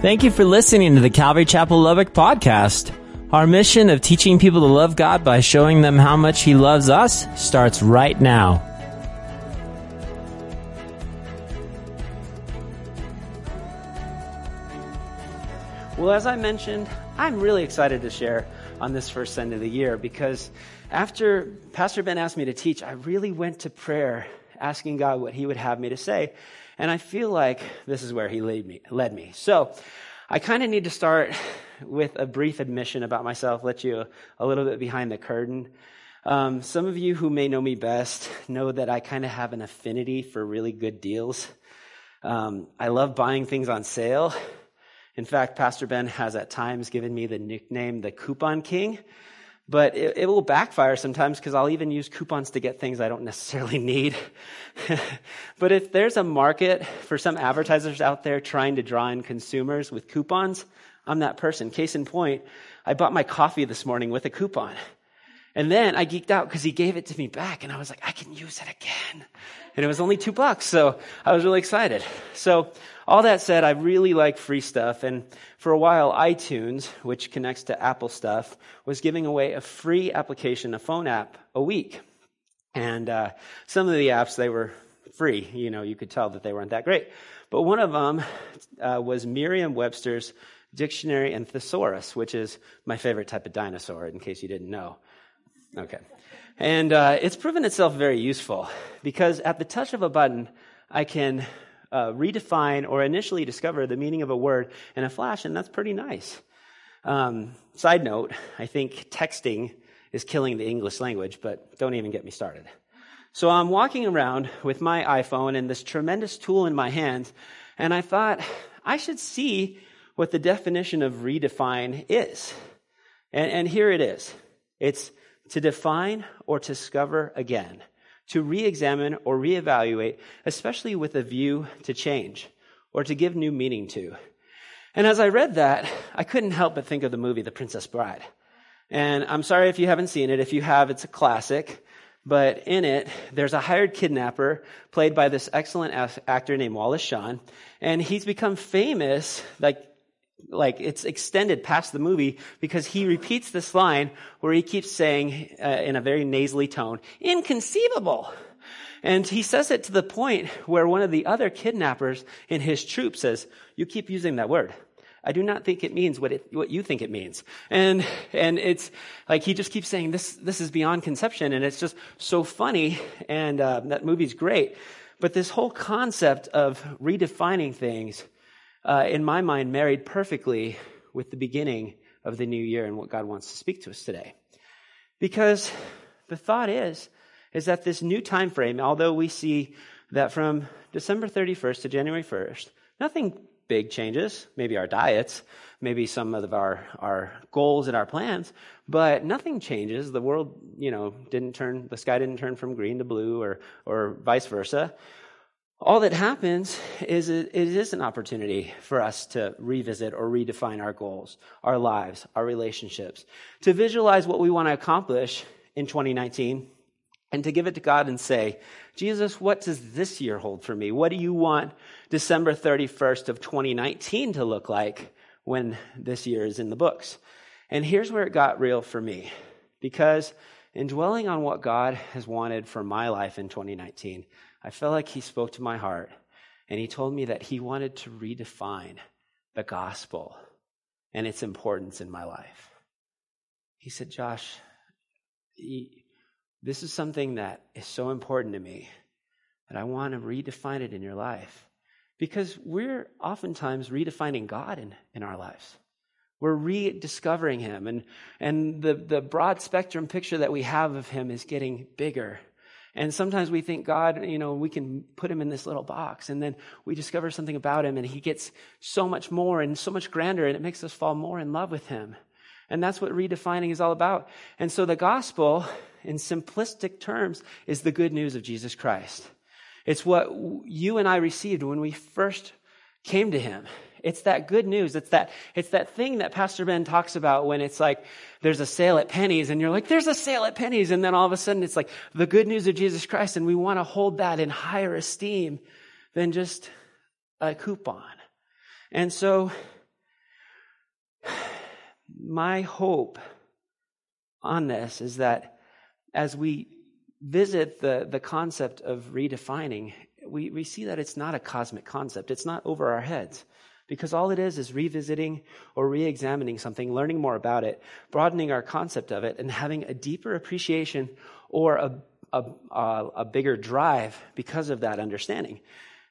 Thank you for listening to the Calvary Chapel Lubbock podcast. Our mission of teaching people to love God by showing them how much He loves us starts right now. Well, as I mentioned, I'm really excited to share on this first Sunday of the year because after Pastor Ben asked me to teach, I really went to prayer asking God what He would have me to say. And I feel like this is where he led me. Led me. So I kind of need to start with a brief admission about myself, let you a little bit behind the curtain. Um, some of you who may know me best know that I kind of have an affinity for really good deals. Um, I love buying things on sale. In fact, Pastor Ben has at times given me the nickname the Coupon King but it, it will backfire sometimes because I'll even use coupons to get things I don't necessarily need. but if there's a market for some advertisers out there trying to draw in consumers with coupons, I'm that person. Case in point, I bought my coffee this morning with a coupon. And then I geeked out because he gave it to me back and I was like, I can use it again. And it was only two bucks. So I was really excited. So all that said, I really like free stuff. And for a while, iTunes, which connects to Apple stuff, was giving away a free application, a phone app a week. And uh, some of the apps, they were free. You know, you could tell that they weren't that great. But one of them uh, was Merriam Webster's Dictionary and Thesaurus, which is my favorite type of dinosaur, in case you didn't know. Okay. And uh, it's proven itself very useful because at the touch of a button, I can uh, redefine or initially discover the meaning of a word in a flash, and that's pretty nice. Um, side note, I think texting is killing the English language, but don't even get me started. So I'm walking around with my iPhone and this tremendous tool in my hands, and I thought I should see what the definition of redefine is. And, and here it is. It's to define or discover again, to re examine or re-evaluate, especially with a view to change or to give new meaning to. And as I read that, I couldn't help but think of the movie The Princess Bride. And I'm sorry if you haven't seen it. If you have, it's a classic. But in it, there's a hired kidnapper played by this excellent actor named Wallace Shawn. And he's become famous, like like it's extended past the movie because he repeats this line where he keeps saying uh, in a very nasally tone, inconceivable. And he says it to the point where one of the other kidnappers in his troop says, you keep using that word. I do not think it means what it, what you think it means. And, and it's like he just keeps saying this, this is beyond conception. And it's just so funny. And, uh, that movie's great. But this whole concept of redefining things uh, in my mind, married perfectly with the beginning of the new year and what God wants to speak to us today. Because the thought is, is that this new time frame, although we see that from December 31st to January 1st, nothing big changes, maybe our diets, maybe some of our, our goals and our plans, but nothing changes. The world, you know, didn't turn, the sky didn't turn from green to blue or, or vice versa all that happens is it is an opportunity for us to revisit or redefine our goals, our lives, our relationships, to visualize what we want to accomplish in 2019 and to give it to God and say, Jesus, what does this year hold for me? What do you want December 31st of 2019 to look like when this year is in the books? And here's where it got real for me because in dwelling on what God has wanted for my life in 2019, I felt like he spoke to my heart and he told me that he wanted to redefine the gospel and its importance in my life. He said, Josh, he, this is something that is so important to me that I want to redefine it in your life. Because we're oftentimes redefining God in, in our lives. We're rediscovering Him, and, and the, the broad spectrum picture that we have of Him is getting bigger and sometimes we think God, you know, we can put him in this little box. And then we discover something about him and he gets so much more and so much grander and it makes us fall more in love with him. And that's what redefining is all about. And so the gospel, in simplistic terms, is the good news of Jesus Christ. It's what you and I received when we first came to him. It's that good news. It's that, it's that thing that Pastor Ben talks about when it's like, there's a sale at Penney's and you're like, there's a sale at Penney's. And then all of a sudden it's like the good news of Jesus Christ. And we want to hold that in higher esteem than just a coupon. And so my hope on this is that as we visit the, the concept of redefining, we, we see that it's not a cosmic concept. It's not over our heads. Because all it is is revisiting or re examining something, learning more about it, broadening our concept of it, and having a deeper appreciation or a, a, a, a bigger drive because of that understanding.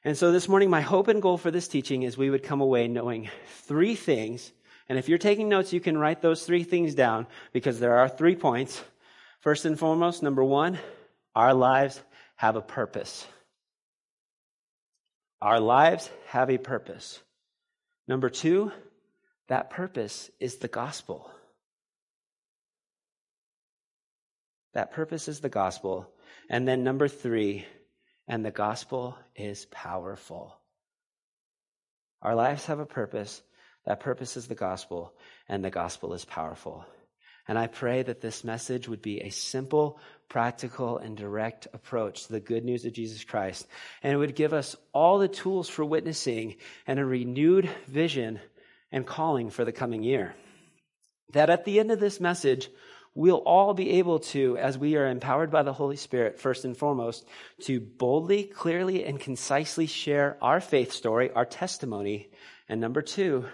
And so this morning, my hope and goal for this teaching is we would come away knowing three things. And if you're taking notes, you can write those three things down because there are three points. First and foremost, number one, our lives have a purpose. Our lives have a purpose. Number two, that purpose is the gospel. That purpose is the gospel. And then number three, and the gospel is powerful. Our lives have a purpose. That purpose is the gospel, and the gospel is powerful. And I pray that this message would be a simple, practical, and direct approach to the good news of Jesus Christ. And it would give us all the tools for witnessing and a renewed vision and calling for the coming year. That at the end of this message, we'll all be able to, as we are empowered by the Holy Spirit, first and foremost, to boldly, clearly, and concisely share our faith story, our testimony. And number two,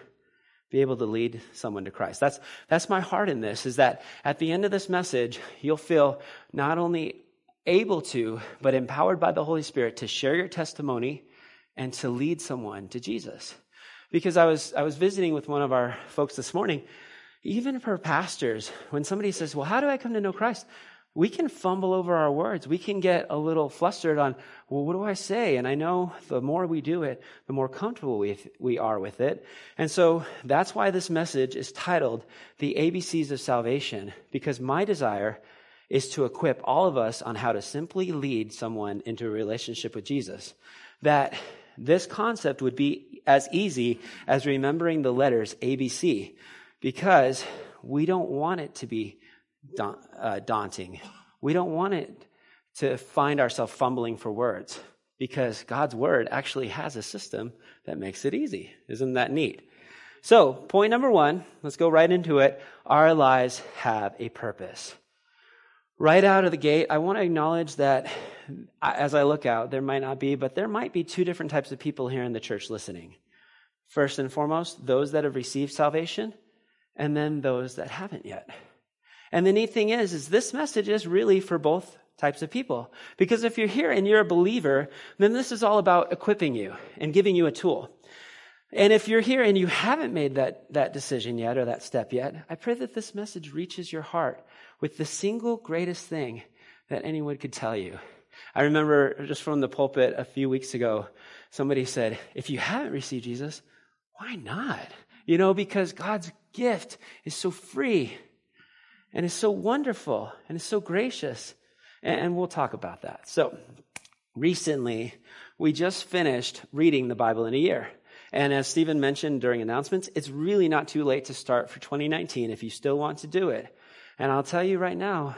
be able to lead someone to Christ. That's, that's my heart in this, is that at the end of this message, you'll feel not only able to, but empowered by the Holy Spirit to share your testimony and to lead someone to Jesus. Because I was, I was visiting with one of our folks this morning, even for pastors, when somebody says, Well, how do I come to know Christ? We can fumble over our words. We can get a little flustered on, well, what do I say? And I know the more we do it, the more comfortable we, we are with it. And so that's why this message is titled The ABCs of Salvation, because my desire is to equip all of us on how to simply lead someone into a relationship with Jesus. That this concept would be as easy as remembering the letters ABC, because we don't want it to be da- uh, daunting. We don't want it to find ourselves fumbling for words because God's word actually has a system that makes it easy. Isn't that neat? So, point number one, let's go right into it. Our lives have a purpose. Right out of the gate, I want to acknowledge that as I look out, there might not be, but there might be two different types of people here in the church listening. First and foremost, those that have received salvation, and then those that haven't yet. And the neat thing is, is this message is really for both types of people. Because if you're here and you're a believer, then this is all about equipping you and giving you a tool. And if you're here and you haven't made that, that decision yet or that step yet, I pray that this message reaches your heart with the single greatest thing that anyone could tell you. I remember just from the pulpit a few weeks ago, somebody said, if you haven't received Jesus, why not? You know, because God's gift is so free and is so wonderful and is so gracious. And we'll talk about that. So, recently, we just finished reading the Bible in a year. And as Stephen mentioned during announcements, it's really not too late to start for 2019 if you still want to do it. And I'll tell you right now,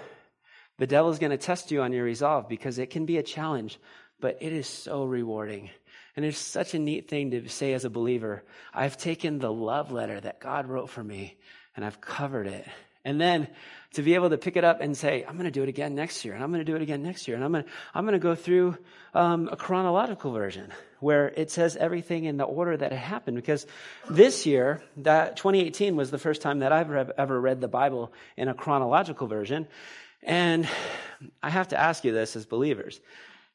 the devil is going to test you on your resolve because it can be a challenge, but it is so rewarding. And it's such a neat thing to say as a believer. I've taken the love letter that God wrote for me and I've covered it and then to be able to pick it up and say, I'm going to do it again next year, and I'm going to do it again next year, and I'm going to, I'm going to go through um, a chronological version where it says everything in the order that it happened. Because this year, that 2018 was the first time that I've ever read the Bible in a chronological version. And I have to ask you this as believers.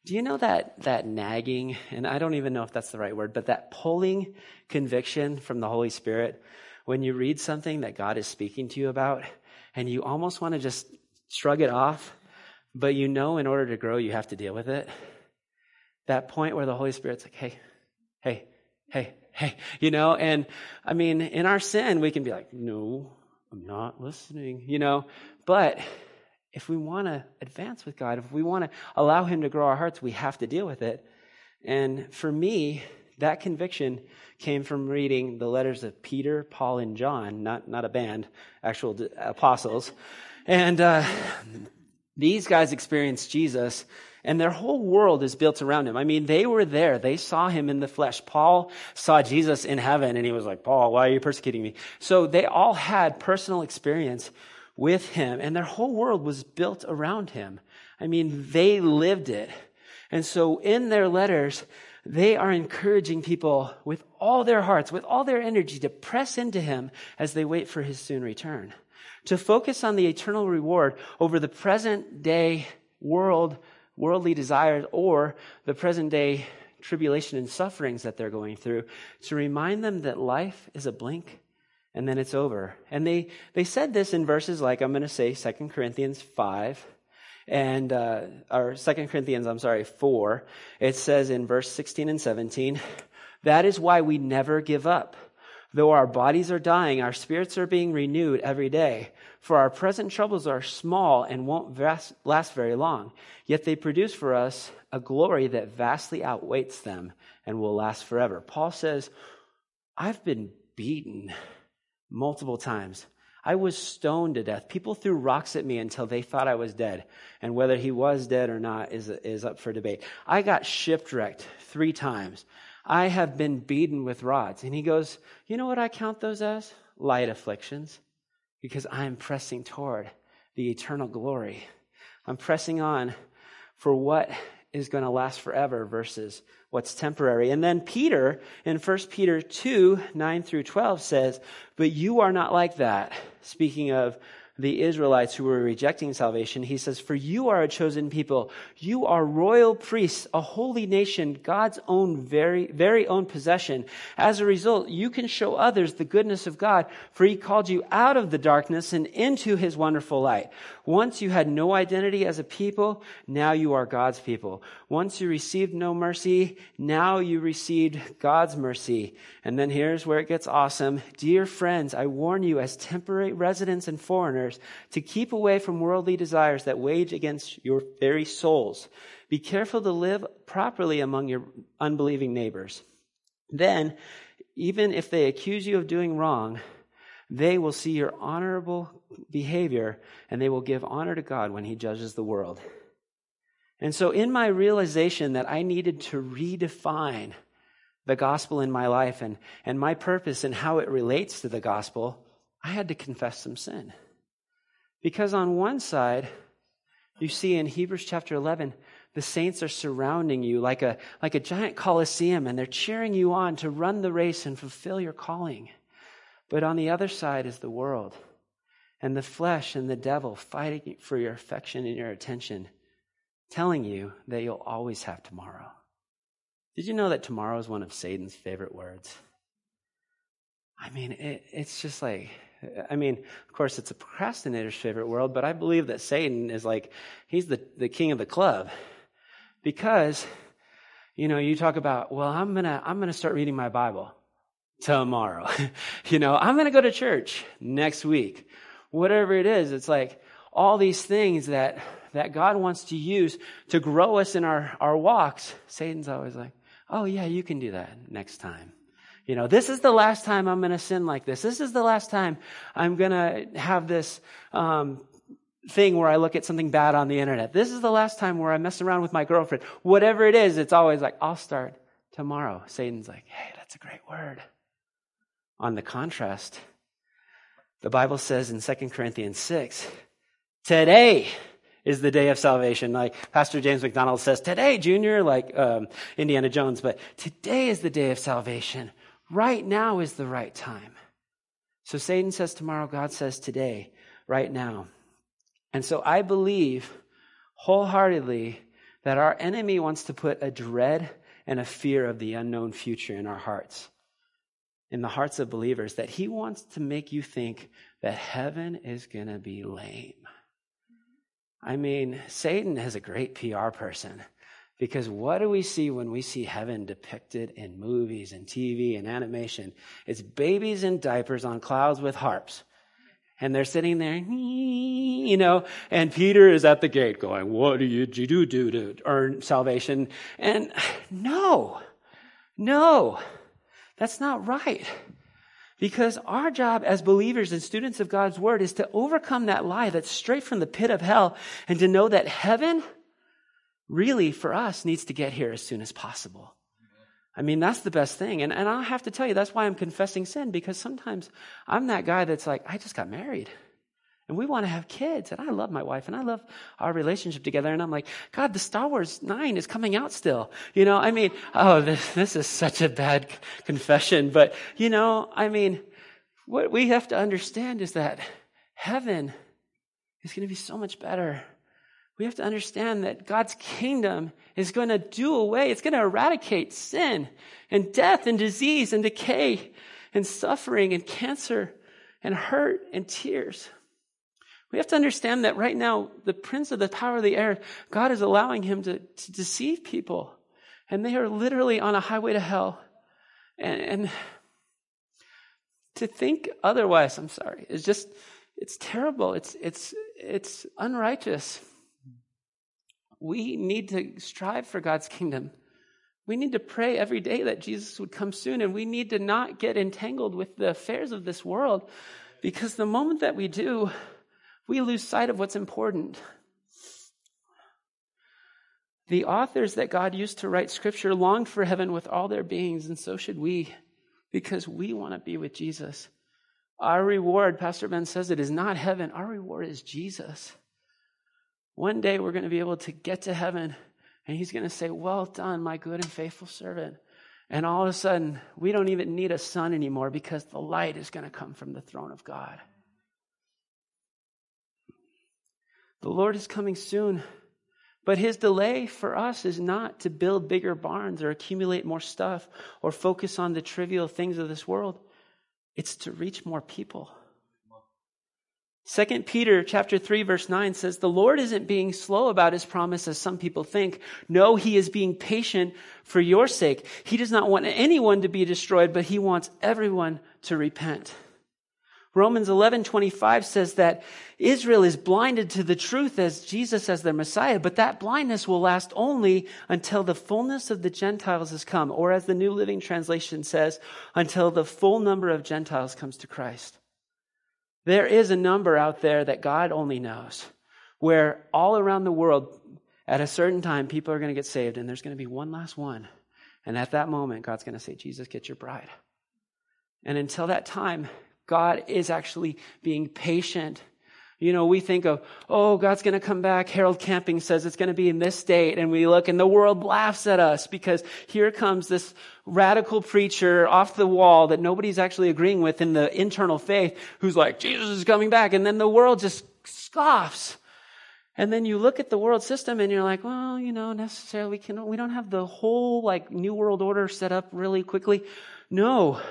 Do you know that, that nagging, and I don't even know if that's the right word, but that pulling conviction from the Holy Spirit when you read something that God is speaking to you about and you almost want to just shrug it off, but you know in order to grow, you have to deal with it. That point where the Holy Spirit's like, hey, hey, hey, hey, you know, and I mean, in our sin, we can be like, no, I'm not listening, you know, but if we want to advance with God, if we want to allow Him to grow our hearts, we have to deal with it. And for me, that conviction came from reading the letters of Peter, Paul, and John, not, not a band, actual apostles. And uh, these guys experienced Jesus and their whole world is built around him. I mean, they were there. They saw him in the flesh. Paul saw Jesus in heaven and he was like, Paul, why are you persecuting me? So they all had personal experience with him and their whole world was built around him. I mean, they lived it. And so in their letters, they are encouraging people with all their hearts, with all their energy to press into him as they wait for his soon return. To focus on the eternal reward over the present day world, worldly desires, or the present day tribulation and sufferings that they're going through, to remind them that life is a blink and then it's over. And they, they said this in verses like, I'm going to say 2 Corinthians 5, and uh, or Second Corinthians, I'm sorry, four. It says in verse 16 and 17, that is why we never give up. Though our bodies are dying, our spirits are being renewed every day. For our present troubles are small and won't vast, last very long. Yet they produce for us a glory that vastly outweighs them and will last forever. Paul says, I've been beaten multiple times. I was stoned to death. People threw rocks at me until they thought I was dead. And whether he was dead or not is, is up for debate. I got shipwrecked three times. I have been beaten with rods. And he goes, You know what I count those as? Light afflictions. Because I'm pressing toward the eternal glory. I'm pressing on for what is going to last forever versus what's temporary. And then Peter in 1 Peter 2, 9 through 12 says, But you are not like that. Speaking of the Israelites who were rejecting salvation, he says, For you are a chosen people. You are royal priests, a holy nation, God's own very, very own possession. As a result, you can show others the goodness of God, for he called you out of the darkness and into his wonderful light. Once you had no identity as a people, now you are God's people. Once you received no mercy, now you received God's mercy. And then here's where it gets awesome. Dear friends, I warn you as temporary residents and foreigners to keep away from worldly desires that wage against your very souls. Be careful to live properly among your unbelieving neighbors. Then, even if they accuse you of doing wrong, they will see your honorable behavior and they will give honor to God when He judges the world. And so, in my realization that I needed to redefine the gospel in my life and, and my purpose and how it relates to the gospel, I had to confess some sin. Because on one side, you see in Hebrews chapter 11, the saints are surrounding you like a, like a giant coliseum and they're cheering you on to run the race and fulfill your calling. But on the other side is the world and the flesh and the devil fighting for your affection and your attention, telling you that you'll always have tomorrow. Did you know that tomorrow is one of Satan's favorite words? I mean, it, it's just like, I mean, of course, it's a procrastinator's favorite word, but I believe that Satan is like, he's the, the king of the club. Because, you know, you talk about, well, I'm going to, I'm going to start reading my Bible tomorrow. you know, I'm going to go to church next week. Whatever it is, it's like all these things that, that God wants to use to grow us in our, our walks. Satan's always like, oh yeah, you can do that next time. You know, this is the last time I'm going to sin like this. This is the last time I'm going to have this um, thing where I look at something bad on the internet. This is the last time where I mess around with my girlfriend. Whatever it is, it's always like, I'll start tomorrow. Satan's like, hey, that's a great word. On the contrast, the Bible says in 2 Corinthians 6, today is the day of salvation. Like Pastor James MacDonald says, today, Junior, like um, Indiana Jones, but today is the day of salvation. Right now is the right time. So Satan says tomorrow, God says today, right now. And so I believe wholeheartedly that our enemy wants to put a dread and a fear of the unknown future in our hearts, in the hearts of believers, that he wants to make you think that heaven is going to be lame. I mean, Satan is a great PR person. Because what do we see when we see heaven depicted in movies and TV and animation? It's babies in diapers on clouds with harps. And they're sitting there, you know, and Peter is at the gate going, What do you do, do to earn salvation? And no, no, that's not right. Because our job as believers and students of God's word is to overcome that lie that's straight from the pit of hell and to know that heaven really for us needs to get here as soon as possible. I mean, that's the best thing. And, and I have to tell you, that's why I'm confessing sin, because sometimes I'm that guy that's like, I just got married. And we want to have kids. And I love my wife and I love our relationship together. And I'm like, God, the Star Wars 9 is coming out still. You know, I mean, oh, this, this is such a bad confession. But, you know, I mean, what we have to understand is that heaven is going to be so much better. We have to understand that God's kingdom is going to do away, it's going to eradicate sin and death and disease and decay and suffering and cancer and hurt and tears. We have to understand that right now, the prince of the power of the air, God is allowing him to, to deceive people. And they are literally on a highway to hell. And, and to think otherwise, I'm sorry, is just, it's terrible. It's, it's, it's unrighteous. We need to strive for God's kingdom. We need to pray every day that Jesus would come soon, and we need to not get entangled with the affairs of this world because the moment that we do, we lose sight of what's important. The authors that God used to write scripture longed for heaven with all their beings, and so should we, because we want to be with Jesus. Our reward, Pastor Ben says it, is not heaven. Our reward is Jesus. One day we're going to be able to get to heaven, and He's going to say, Well done, my good and faithful servant. And all of a sudden, we don't even need a sun anymore because the light is going to come from the throne of God. The Lord is coming soon. But his delay for us is not to build bigger barns or accumulate more stuff or focus on the trivial things of this world. It's to reach more people. 2 Peter chapter 3 verse 9 says the Lord isn't being slow about his promise as some people think. No, he is being patient for your sake. He does not want anyone to be destroyed, but he wants everyone to repent. Romans 11:25 says that Israel is blinded to the truth as Jesus as their Messiah, but that blindness will last only until the fullness of the Gentiles has come, or as the New Living Translation says, until the full number of Gentiles comes to Christ. There is a number out there that God only knows, where all around the world at a certain time people are going to get saved and there's going to be one last one. And at that moment God's going to say, "Jesus, get your bride." And until that time, God is actually being patient. You know, we think of, oh, God's going to come back. Harold Camping says it's going to be in this date. And we look and the world laughs at us because here comes this radical preacher off the wall that nobody's actually agreeing with in the internal faith who's like, Jesus is coming back. And then the world just scoffs. And then you look at the world system and you're like, well, you know, necessarily we can, we don't have the whole like new world order set up really quickly. No.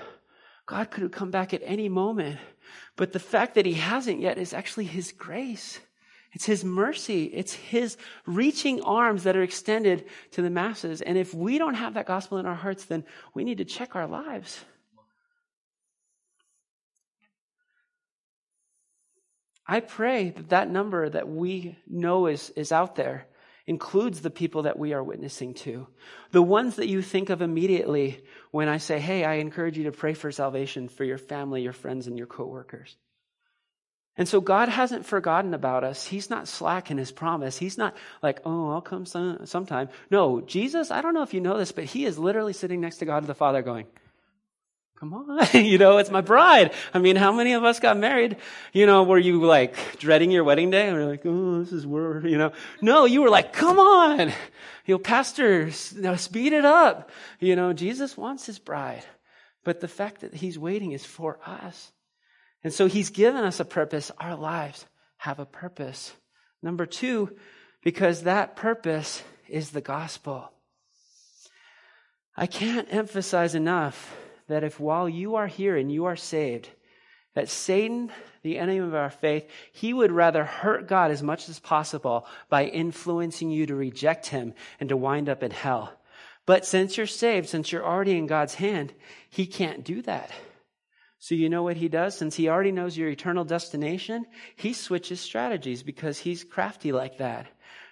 God could have come back at any moment. But the fact that he hasn't yet is actually his grace. It's his mercy. It's his reaching arms that are extended to the masses. And if we don't have that gospel in our hearts, then we need to check our lives. I pray that that number that we know is, is out there includes the people that we are witnessing to. The ones that you think of immediately when I say, hey, I encourage you to pray for salvation for your family, your friends, and your coworkers. And so God hasn't forgotten about us. He's not slack in his promise. He's not like, oh, I'll come some, sometime. No, Jesus, I don't know if you know this, but he is literally sitting next to God the Father going, come on, you know, it's my bride. I mean, how many of us got married? You know, were you like dreading your wedding day? And we're like, oh, this is where, you know. No, you were like, come on, you know, pastors, now speed it up. You know, Jesus wants his bride. But the fact that he's waiting is for us. And so he's given us a purpose. Our lives have a purpose. Number two, because that purpose is the gospel. I can't emphasize enough that if while you are here and you are saved, that Satan, the enemy of our faith, he would rather hurt God as much as possible by influencing you to reject him and to wind up in hell. But since you're saved, since you're already in God's hand, he can't do that. So you know what he does? Since he already knows your eternal destination, he switches strategies because he's crafty like that.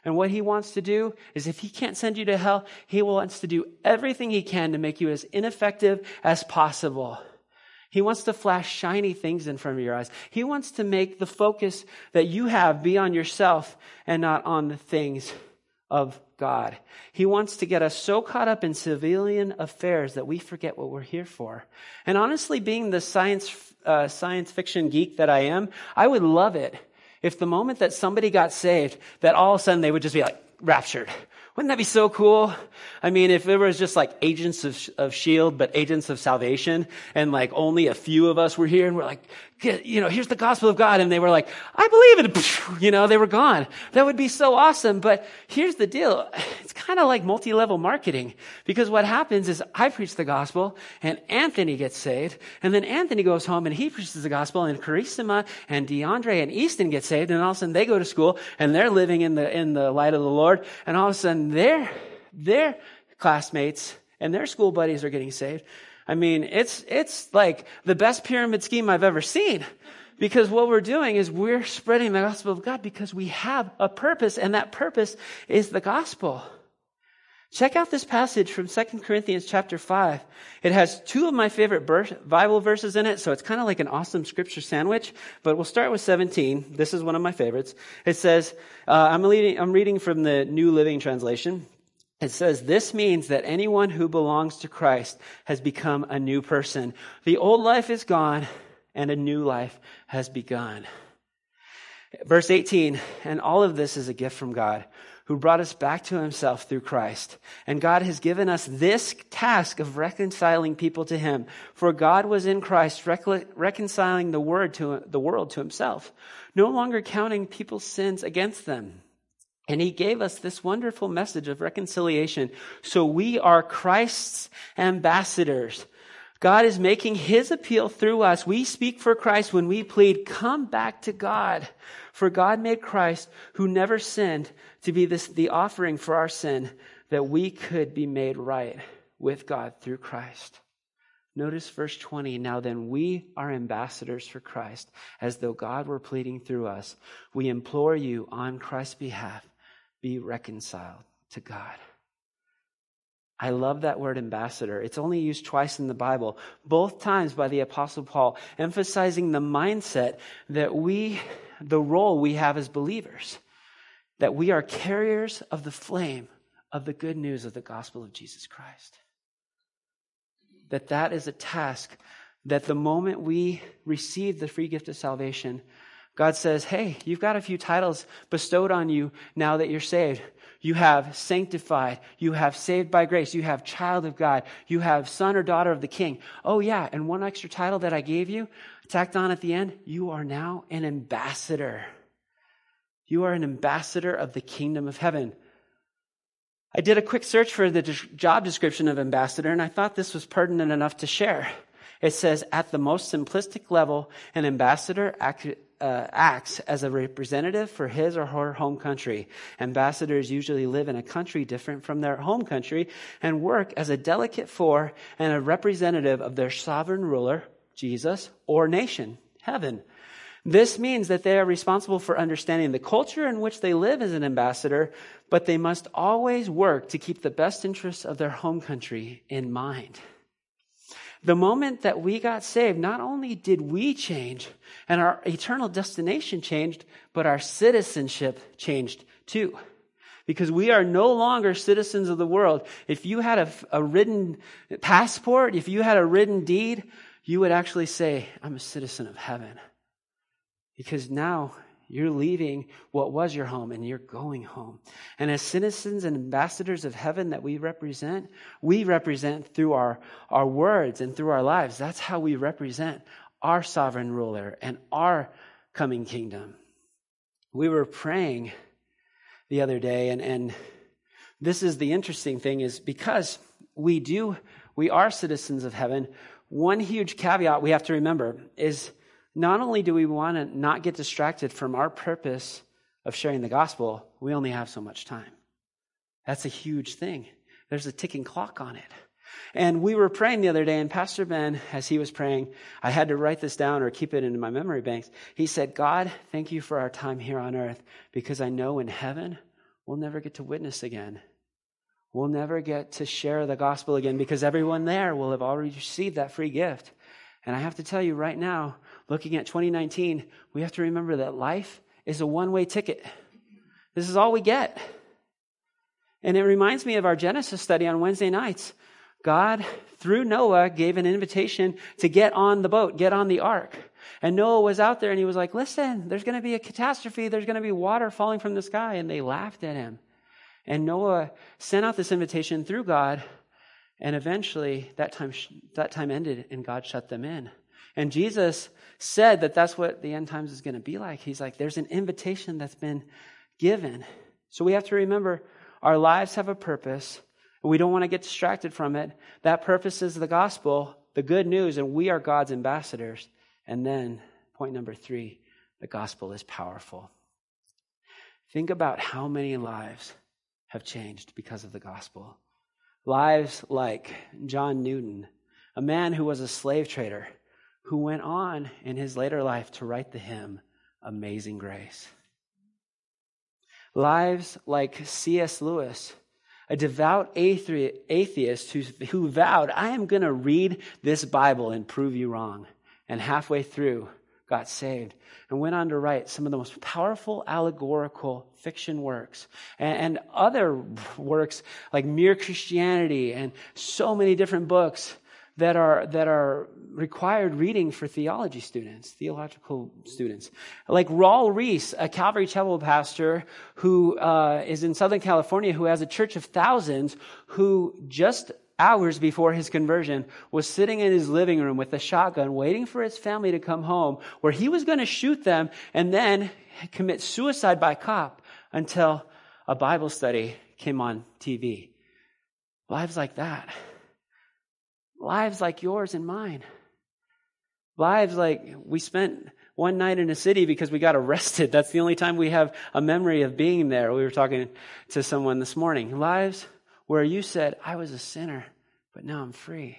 And what he wants to do is if he can't send you to hell, he wants to do everything he can to make you as ineffective as possible. He wants to flash shiny things in front of your eyes. He wants to make the focus that you have be on yourself and not on the things of God. He wants to get us so caught up in civilian affairs that we forget what we're here for. And honestly, being the science, uh, science fiction geek that I am, I would love it if the moment that somebody got saved, that all of a sudden they would just be like raptured. Wouldn't that be so cool? I mean, if it was just like agents of, of shield, but agents of salvation, and like only a few of us were here, and we're like, you know, here's the gospel of God, and they were like, I believe it, you know, they were gone. That would be so awesome. But here's the deal. It's kind of like multi-level marketing, because what happens is I preach the gospel, and Anthony gets saved, and then Anthony goes home and he preaches the gospel, and Carissima and DeAndre and Easton get saved, and all of a sudden they go to school, and they're living in the, in the light of the Lord, and all of a sudden their, their classmates and their school buddies are getting saved. I mean, it's, it's like the best pyramid scheme I've ever seen. Because what we're doing is we're spreading the gospel of God because we have a purpose, and that purpose is the gospel. Check out this passage from 2 Corinthians chapter 5. It has two of my favorite Bible verses in it, so it's kind of like an awesome scripture sandwich. But we'll start with 17. This is one of my favorites. It says, uh, I'm, reading, I'm reading from the New Living Translation. It says, This means that anyone who belongs to Christ has become a new person. The old life is gone, and a new life has begun. Verse 18, and all of this is a gift from God who brought us back to himself through Christ. And God has given us this task of reconciling people to him. For God was in Christ rec- reconciling the word to the world to himself, no longer counting people's sins against them. And he gave us this wonderful message of reconciliation. So we are Christ's ambassadors. God is making his appeal through us. We speak for Christ when we plead, come back to God. For God made Christ, who never sinned, to be this, the offering for our sin that we could be made right with God through Christ. Notice verse 20. Now then, we are ambassadors for Christ, as though God were pleading through us. We implore you on Christ's behalf, be reconciled to God. I love that word ambassador. It's only used twice in the Bible, both times by the Apostle Paul, emphasizing the mindset that we, the role we have as believers that we are carriers of the flame of the good news of the gospel of Jesus Christ. That that is a task that the moment we receive the free gift of salvation, God says, Hey, you've got a few titles bestowed on you now that you're saved. You have sanctified. You have saved by grace. You have child of God. You have son or daughter of the king. Oh, yeah. And one extra title that I gave you, tacked on at the end, you are now an ambassador. You are an ambassador of the kingdom of heaven. I did a quick search for the job description of ambassador, and I thought this was pertinent enough to share. It says, at the most simplistic level, an ambassador uh, acts as a representative for his or her home country. Ambassadors usually live in a country different from their home country and work as a delegate for and a representative of their sovereign ruler, Jesus, or nation, heaven. This means that they are responsible for understanding the culture in which they live as an ambassador, but they must always work to keep the best interests of their home country in mind. The moment that we got saved, not only did we change and our eternal destination changed, but our citizenship changed too. Because we are no longer citizens of the world. If you had a, a written passport, if you had a written deed, you would actually say, I'm a citizen of heaven. Because now you're leaving what was your home and you're going home. And as citizens and ambassadors of heaven that we represent, we represent through our, our words and through our lives. That's how we represent our sovereign ruler and our coming kingdom. We were praying the other day, and, and this is the interesting thing is because we do, we are citizens of heaven, one huge caveat we have to remember is not only do we want to not get distracted from our purpose of sharing the gospel, we only have so much time. That's a huge thing. There's a ticking clock on it. And we were praying the other day, and Pastor Ben, as he was praying, I had to write this down or keep it in my memory banks. He said, God, thank you for our time here on earth because I know in heaven we'll never get to witness again. We'll never get to share the gospel again because everyone there will have already received that free gift. And I have to tell you right now, looking at 2019, we have to remember that life is a one way ticket. This is all we get. And it reminds me of our Genesis study on Wednesday nights. God, through Noah, gave an invitation to get on the boat, get on the ark. And Noah was out there and he was like, listen, there's going to be a catastrophe. There's going to be water falling from the sky. And they laughed at him. And Noah sent out this invitation through God. And eventually that time, that time ended and God shut them in. And Jesus said that that's what the end times is going to be like. He's like, there's an invitation that's been given. So we have to remember our lives have a purpose. And we don't want to get distracted from it. That purpose is the gospel, the good news, and we are God's ambassadors. And then, point number three, the gospel is powerful. Think about how many lives have changed because of the gospel. Lives like John Newton, a man who was a slave trader, who went on in his later life to write the hymn, Amazing Grace. Lives like C.S. Lewis, a devout atheist who, who vowed, I am going to read this Bible and prove you wrong. And halfway through, got saved and went on to write some of the most powerful allegorical fiction works and, and other works like Mere Christianity and so many different books that are, that are required reading for theology students, theological students. Like Raul Ries, a Calvary Chapel pastor who uh, is in Southern California, who has a church of thousands, who just hours before his conversion was sitting in his living room with a shotgun waiting for his family to come home where he was going to shoot them and then commit suicide by cop until a Bible study came on TV. Lives like that. Lives like yours and mine. Lives like we spent one night in a city because we got arrested. That's the only time we have a memory of being there. We were talking to someone this morning. Lives where you said, I was a sinner, but now I'm free.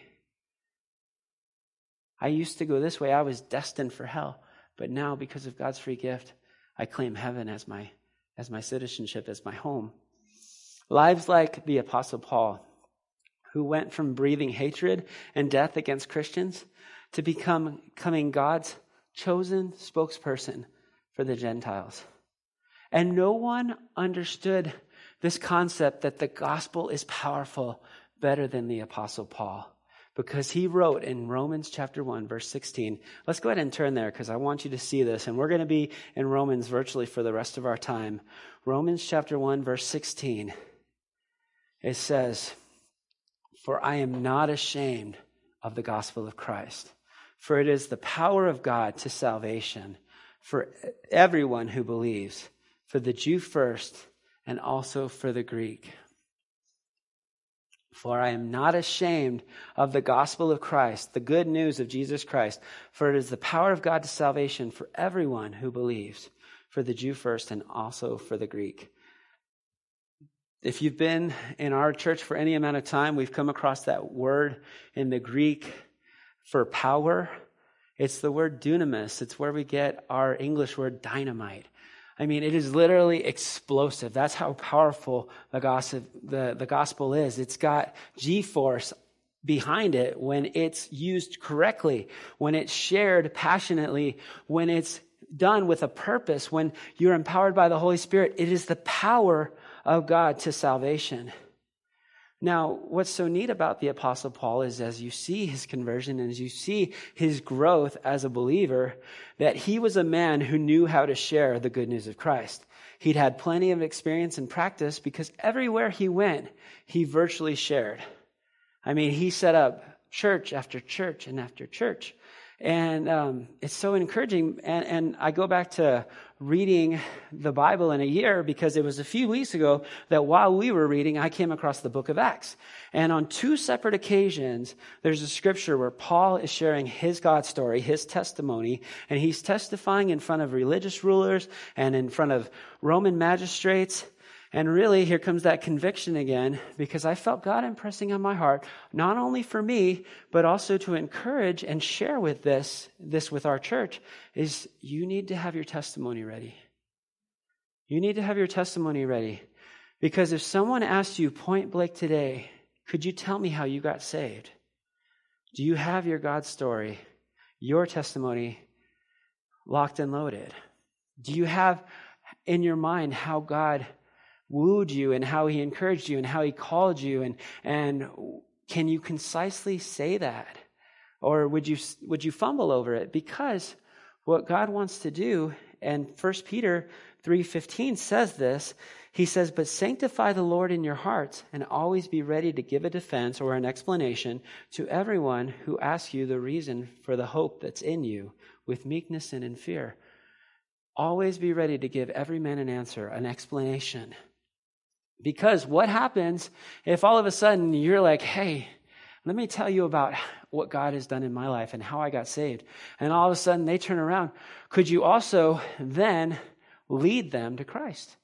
I used to go this way. I was destined for hell. But now, because of God's free gift, I claim heaven as my, as my citizenship, as my home. Lives like the Apostle Paul who went from breathing hatred and death against Christians to become, becoming God's chosen spokesperson for the Gentiles. And no one understood this concept that the gospel is powerful better than the apostle Paul because he wrote in Romans chapter 1 verse 16. Let's go ahead and turn there because I want you to see this and we're going to be in Romans virtually for the rest of our time. Romans chapter 1 verse 16. It says, for I am not ashamed of the gospel of Christ, for it is the power of God to salvation for everyone who believes, for the Jew first, and also for the Greek. For I am not ashamed of the gospel of Christ, the good news of Jesus Christ, for it is the power of God to salvation for everyone who believes, for the Jew first and also for the Greek. If you've been in our church for any amount of time, we've come across that word in the Greek for power. It's the word dunamis. It's where we get our English word dynamite. I mean, it is literally explosive. That's how powerful the gospel, the, the gospel is. It's got G force behind it when it's used correctly, when it's shared passionately, when it's done with a purpose, when you're empowered by the Holy Spirit. It is the power of God to salvation. Now, what's so neat about the Apostle Paul is as you see his conversion and as you see his growth as a believer, that he was a man who knew how to share the good news of Christ. He'd had plenty of experience and practice because everywhere he went, he virtually shared. I mean, he set up church after church and after church. And um, it's so encouraging. And, and I go back to reading the Bible in a year because it was a few weeks ago that while we were reading, I came across the book of Acts. And on two separate occasions, there's a scripture where Paul is sharing his God story, his testimony, and he's testifying in front of religious rulers and in front of Roman magistrates. And really, here comes that conviction again, because I felt God impressing on my heart, not only for me, but also to encourage and share with this, this with our church, is you need to have your testimony ready. You need to have your testimony ready. Because if someone asked you point blank today, could you tell me how you got saved? Do you have your God story, your testimony locked and loaded? Do you have in your mind how God wooed you and how he encouraged you and how he called you. And and can you concisely say that? Or would you would you fumble over it? Because what God wants to do and 1 Peter 3:15 says this he says but sanctify the Lord in your hearts and always be ready to give a defense or an explanation to everyone who asks you the reason for the hope that's in you with meekness and in fear. Always be ready to give every man an answer an explanation because what happens if all of a sudden you're like, hey, let me tell you about what God has done in my life and how I got saved. And all of a sudden they turn around. Could you also then lead them to Christ?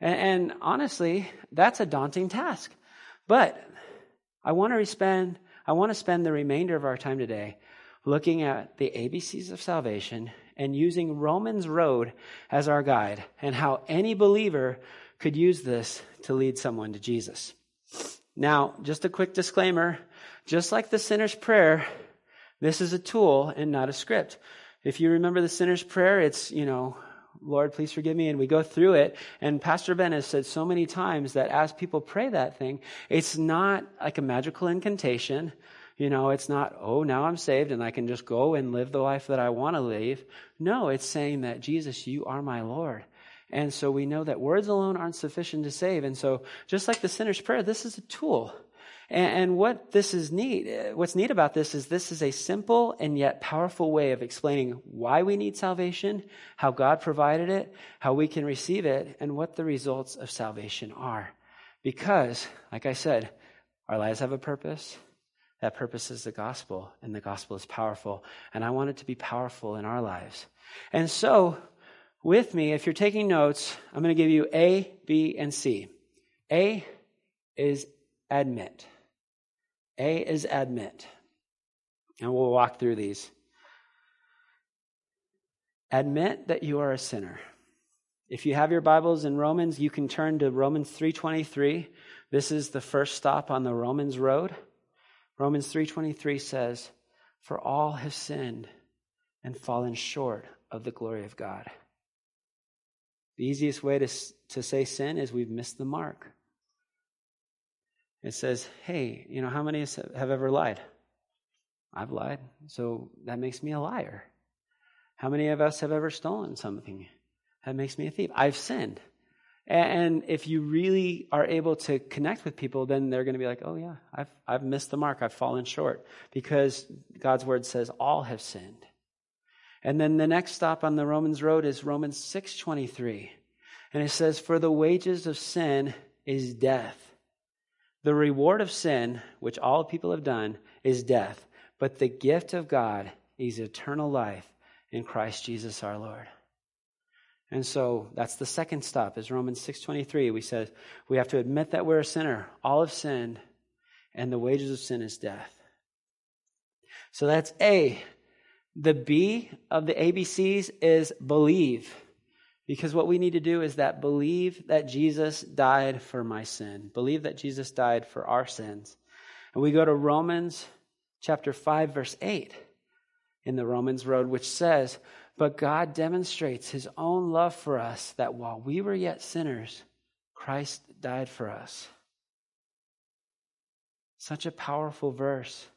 And, and honestly, that's a daunting task. But I want to spend, I want to spend the remainder of our time today looking at the ABCs of salvation and using Romans Road as our guide and how any believer could use this to lead someone to Jesus. Now, just a quick disclaimer just like the sinner's prayer, this is a tool and not a script. If you remember the sinner's prayer, it's, you know, Lord, please forgive me. And we go through it. And Pastor Ben has said so many times that as people pray that thing, it's not like a magical incantation. You know, it's not, oh, now I'm saved and I can just go and live the life that I want to live. No, it's saying that, Jesus, you are my Lord. And so we know that words alone aren't sufficient to save. And so just like the sinner's prayer, this is a tool. And, what this is neat, uh, what's neat about this is this is a simple and yet powerful way of explaining why we need salvation, how God provided it, how we can receive it, and what the results of salvation are. Because, like I said, our lives have a purpose. That purpose is the gospel, and the gospel is powerful. And I want it to be powerful in our lives. And so, with me, if you're taking notes, I'm going to give you A, B, and C. A is admit. A is admit. And we'll walk through these. Admit that you are a sinner. If you have your Bibles in Romans, you can turn to Romans 3:23. This is the first stop on the Romans road. Romans 3:23 says, "For all have sinned and fallen short of the glory of God." The easiest way to, to say sin is we've missed the mark. It says, hey, you know, how many have ever lied? I've lied, so that makes me a liar. How many of us have ever stolen something? That makes me a thief. I've sinned. And if you really are able to connect with people, then they're going to be like, oh, yeah, I've, I've missed the mark. I've fallen short. Because God's word says all have sinned. And then the next stop on the Romans road is Romans 6:23. And it says for the wages of sin is death. The reward of sin, which all people have done, is death, but the gift of God is eternal life in Christ Jesus our Lord. And so that's the second stop is Romans 6:23. We said we have to admit that we're a sinner. All have sinned, and the wages of sin is death. So that's A, the B of the ABCs is believe. Because what we need to do is that believe that Jesus died for my sin. Believe that Jesus died for our sins. And we go to Romans chapter 5 verse 8 in the Romans road which says, "But God demonstrates his own love for us that while we were yet sinners, Christ died for us." Such a powerful verse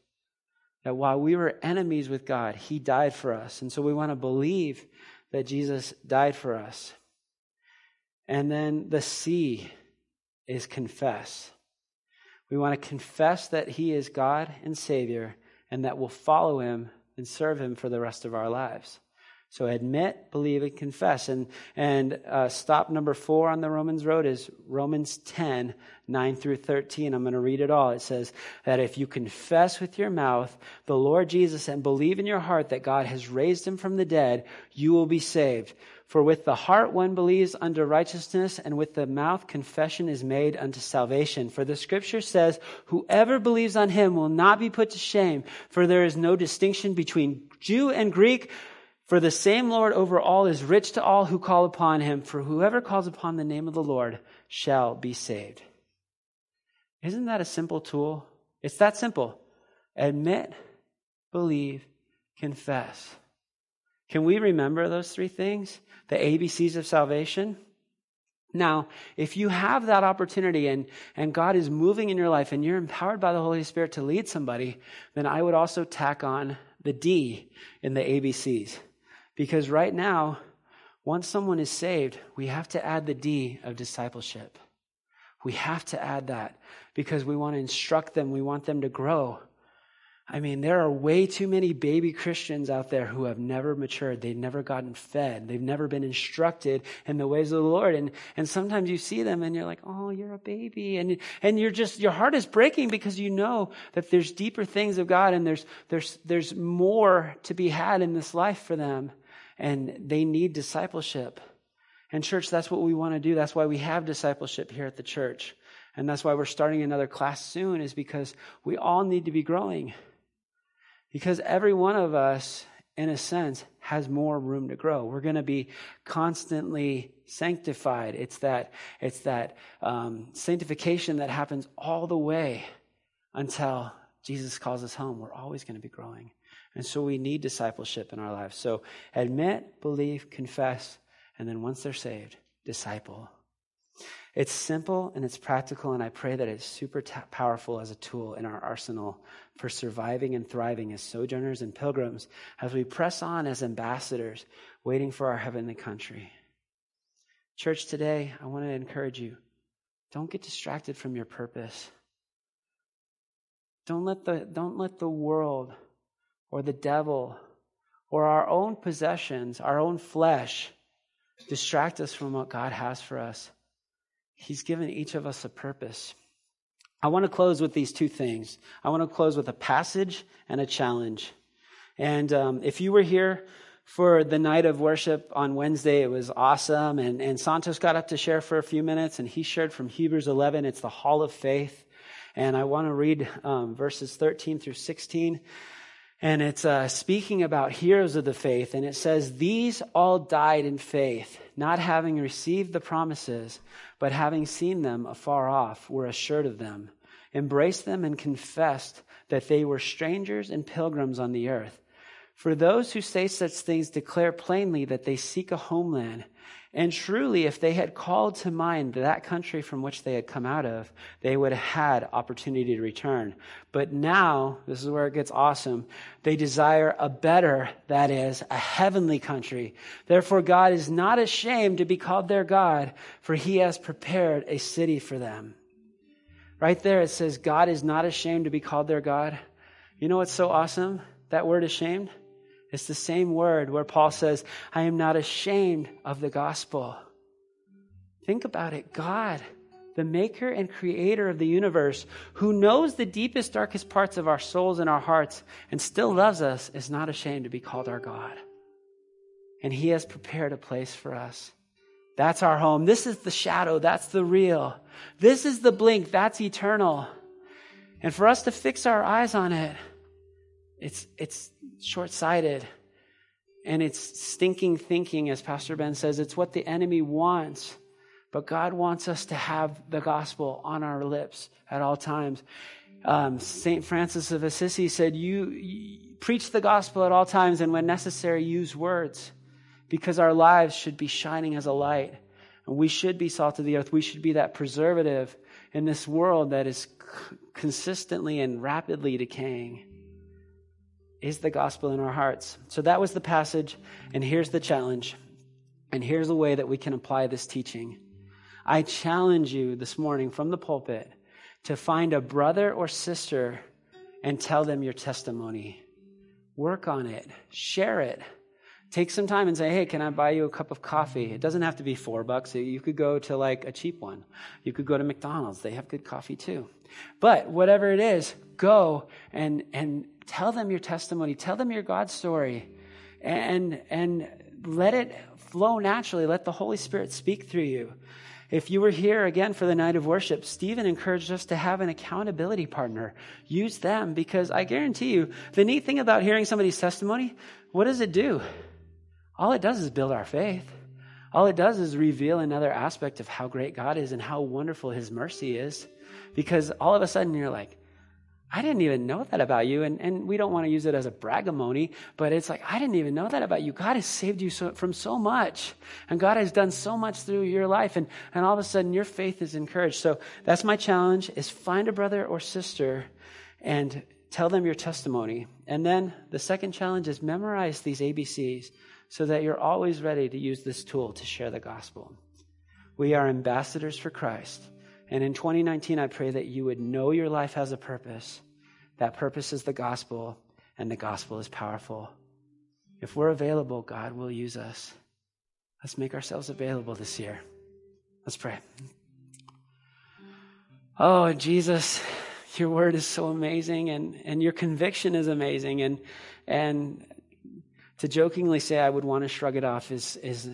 that while we were enemies with God, He died for us. And so we want to believe that Jesus died for us. And then the C is confess. We want to confess that He is God and Savior and that we'll follow Him and serve Him for the rest of our lives. So admit, believe, and confess. And, and uh, stop number four on the Romans road is Romans 10, 9 through 13. I'm going to read it all. It says that if you confess with your mouth the Lord Jesus and believe in your heart that God has raised him from the dead, you will be saved. For with the heart one believes unto righteousness, and with the mouth confession is made unto salvation. For the scripture says, Whoever believes on him will not be put to shame, for there is no distinction between Jew and Greek for the same Lord over all is rich to all who call upon him, for whoever calls upon the name of the Lord shall be saved. Isn't that a simple tool? It's that simple. Admit, believe, confess. Can we remember those three things? The ABCs of salvation? Now, if you have that opportunity and, and God is moving in your life and you're empowered by the Holy Spirit to lead somebody, then I would also tack on the D in the ABCs. Because right now, once someone is saved, we have to add the D of discipleship. We have to add that because we want to instruct them, we want them to grow. I mean, there are way too many baby Christians out there who have never matured. They've never gotten fed. They've never been instructed in the ways of the Lord. And, and sometimes you see them and you're like, oh, you're a baby. And, and you're just, your heart is breaking because you know that there's deeper things of God and there's, there's, there's more to be had in this life for them. And they need discipleship. And church, that's what we want to do. That's why we have discipleship here at the church. And that's why we're starting another class soon is because we all need to be growing. Because every one of us, in a sense, has more room to grow. We're going to be constantly sanctified. It's that, it's that um, sanctification that happens all the way until Jesus calls us home. We're always going to be growing. And so we need discipleship in our lives. So admit, believe, confess, and then once they're saved, disciple. It's simple and it's practical, and I pray that it's super t- powerful as a tool in our arsenal for surviving and thriving as sojourners and pilgrims as we press on as ambassadors, waiting for our heavenly country. Church, today, I want to encourage you don't get distracted from your purpose. Don't let the, don't let the world or the devil or our own possessions, our own flesh, distract us from what God has for us. He's given each of us a purpose. I want to close with these two things. I want to close with a passage and a challenge. And um, if you were here for the night of worship on Wednesday, it was awesome. And, and Santos got up to share for a few minutes, and he shared from Hebrews 11. It's the Hall of Faith. And I want to read um, verses 13 through 16. And it's uh, speaking about heroes of the faith. And it says, These all died in faith, not having received the promises, but having seen them afar off, were assured of them, embraced them, and confessed that they were strangers and pilgrims on the earth. For those who say such things declare plainly that they seek a homeland. And truly, if they had called to mind that country from which they had come out of, they would have had opportunity to return. But now, this is where it gets awesome, they desire a better, that is, a heavenly country. Therefore, God is not ashamed to be called their God, for he has prepared a city for them. Right there, it says, God is not ashamed to be called their God. You know what's so awesome? That word ashamed? It's the same word where Paul says, I am not ashamed of the gospel. Think about it. God, the maker and creator of the universe, who knows the deepest, darkest parts of our souls and our hearts and still loves us, is not ashamed to be called our God. And he has prepared a place for us. That's our home. This is the shadow. That's the real. This is the blink. That's eternal. And for us to fix our eyes on it, it's, it's short sighted and it's stinking thinking, as Pastor Ben says. It's what the enemy wants. But God wants us to have the gospel on our lips at all times. Um, St. Francis of Assisi said, you, you preach the gospel at all times, and when necessary, use words, because our lives should be shining as a light. And we should be salt of the earth. We should be that preservative in this world that is consistently and rapidly decaying is the gospel in our hearts. So that was the passage, and here's the challenge. And here's the way that we can apply this teaching. I challenge you this morning from the pulpit to find a brother or sister and tell them your testimony. Work on it, share it. Take some time and say, hey, can I buy you a cup of coffee? It doesn't have to be four bucks. You could go to like a cheap one. You could go to McDonald's. They have good coffee too. But whatever it is, go and, and Tell them your testimony. Tell them your God story. And, and let it flow naturally. Let the Holy Spirit speak through you. If you were here again for the night of worship, Stephen encouraged us to have an accountability partner. Use them because I guarantee you, the neat thing about hearing somebody's testimony, what does it do? All it does is build our faith. All it does is reveal another aspect of how great God is and how wonderful His mercy is. Because all of a sudden you're like, I didn't even know that about you. And, and we don't want to use it as a bragamony, but it's like, I didn't even know that about you. God has saved you so, from so much. And God has done so much through your life. And, and all of a sudden, your faith is encouraged. So that's my challenge is find a brother or sister and tell them your testimony. And then the second challenge is memorize these ABCs so that you're always ready to use this tool to share the gospel. We are ambassadors for Christ. And in 2019, I pray that you would know your life has a purpose. That purpose is the gospel, and the gospel is powerful. If we're available, God will use us. Let's make ourselves available this year. Let's pray. Oh, Jesus, your word is so amazing and, and your conviction is amazing. And, and to jokingly say I would want to shrug it off is, is,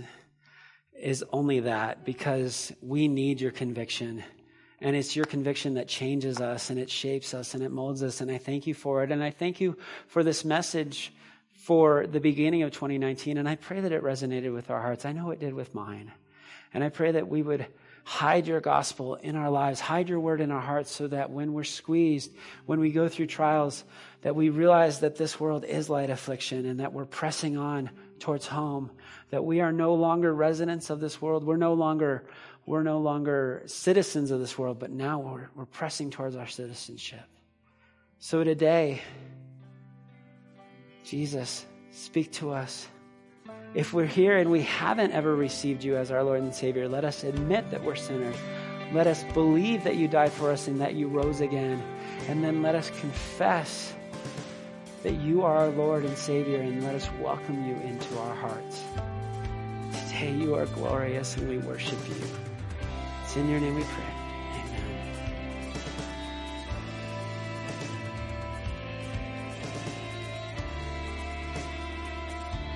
is only that because we need your conviction. And it's your conviction that changes us and it shapes us and it molds us. And I thank you for it. And I thank you for this message for the beginning of 2019. And I pray that it resonated with our hearts. I know it did with mine. And I pray that we would hide your gospel in our lives, hide your word in our hearts so that when we're squeezed, when we go through trials, that we realize that this world is light affliction and that we're pressing on towards home, that we are no longer residents of this world. We're no longer, we're no longer citizens of this world, but now we're, we're pressing towards our citizenship. So today, Jesus, speak to us. If we're here and we haven't ever received you as our Lord and Savior, let us admit that we're sinners. Let us believe that you died for us and that you rose again. And then let us confess that you are our Lord and Savior and let us welcome you into our hearts. Today you are glorious and we worship you. It's in your name we pray. Amen.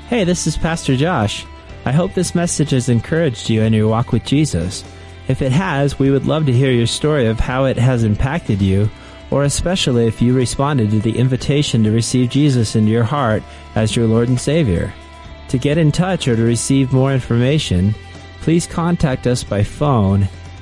Hey, this is Pastor Josh. I hope this message has encouraged you in your walk with Jesus. If it has, we would love to hear your story of how it has impacted you, or especially if you responded to the invitation to receive Jesus into your heart as your Lord and Savior. To get in touch or to receive more information, please contact us by phone